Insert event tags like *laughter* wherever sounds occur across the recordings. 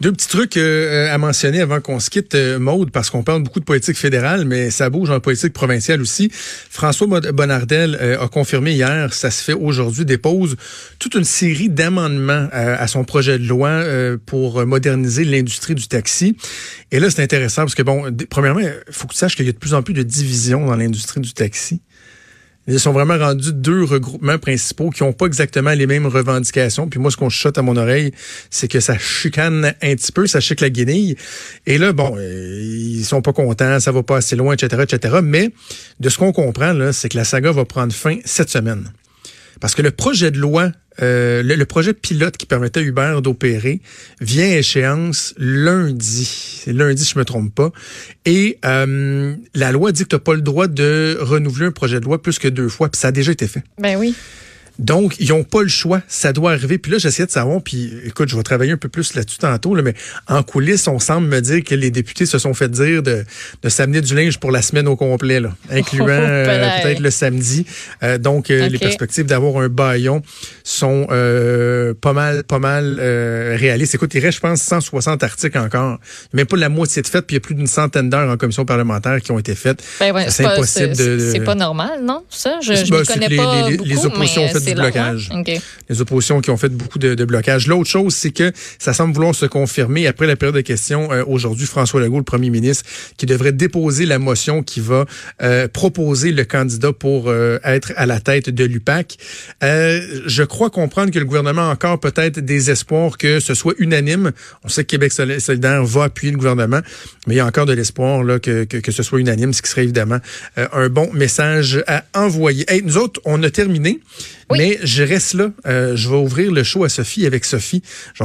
Deux petits trucs euh, à mentionner avant qu'on se quitte, euh, Maude, parce qu'on parle beaucoup de politique fédérale, mais ça bouge en politique provinciale aussi. François Bonnardel euh, a confirmé hier, ça se fait aujourd'hui, dépose toute une série d'amendements à son projet de loi pour moderniser l'industrie du taxi. Et là, c'est intéressant parce que, bon, premièrement, il faut que tu saches qu'il y a de plus en plus de divisions dans l'industrie du taxi. Ils sont vraiment rendus deux regroupements principaux qui n'ont pas exactement les mêmes revendications. Puis moi, ce qu'on chuchote à mon oreille, c'est que ça chicane un petit peu, ça chic la guenille. Et là, bon, euh, ils sont pas contents, ça va pas assez loin, etc., etc. Mais de ce qu'on comprend, c'est que la saga va prendre fin cette semaine. Parce que le projet de loi, euh, le, projet pilote qui permettait à d'opérer vient à échéance lundi. Lundi, je me trompe pas. Et euh, la loi dit que tu n'as pas le droit de renouveler un projet de loi plus que deux fois, puis ça a déjà été fait. Ben oui. Donc, ils n'ont pas le choix. Ça doit arriver. Puis là, j'essayais de savoir, puis écoute, je vais travailler un peu plus là-dessus tantôt, là, mais en coulisses, on semble me dire que les députés se sont fait dire de, de s'amener du linge pour la semaine au complet, là, incluant euh, *laughs* peut-être le samedi. Euh, donc, euh, les perspectives d'avoir un baillon sont pas mal, pas mal réalistes. Écoute, il reste, je pense, 160 articles encore. Même pas la moitié de faites, puis il y a plus d'une centaine d'heures en commission parlementaire qui ont été faites. Ben c'est impossible de... C'est pas normal, non? Ça, je, je ben, connais pas les, beaucoup, les oppositions ont fait du blocage. Les oppositions qui ont fait beaucoup de, de blocage. L'autre chose, c'est que ça semble vouloir se confirmer après la période de questions euh, aujourd'hui. François Legault, le premier ministre, qui devrait déposer la motion qui va euh, proposer le candidat pour euh, être à la tête de l'UPAC. je crois comprendre que le gouvernement a encore peut-être des espoirs que ce soit unanime. On sait que Québec solidaire va appuyer le gouvernement, mais il y a encore de l'espoir là que, que, que, ce soit unanime, ce qui serait évidemment un bon message à envoyer. Hey, nous autres, on a terminé. Mais je reste là. Euh, je vais ouvrir le show à Sophie avec Sophie. Je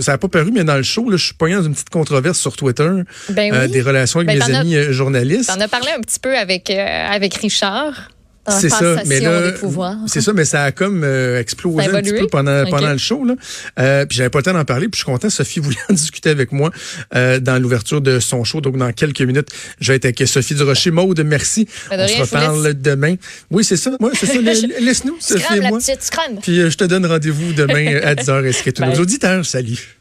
ça n'a pas paru, mais dans le show, là, je suis pas dans une petite controverse sur Twitter ben euh, des relations avec ben, mes amis euh, journalistes. T'en as parlé un petit peu avec, avec Richard. C'est ça, mais là, c'est ça, mais ça a comme euh, explosé un petit peu pendant pendant le show là. Euh, puis j'avais pas le temps d'en parler, puis je suis content. Sophie voulait en *laughs* discuter avec moi euh, dans l'ouverture de son show. Donc dans quelques minutes, je vais être avec Sophie Durocher. Maude, merci. Ben, On se reparle demain. Oui, c'est ça. Moi, c'est ça. *laughs* Laisse-nous, Sophie et moi. Puis euh, je te donne rendez-vous demain à 10h. Est-ce que tous *laughs* nos auditeurs, salut.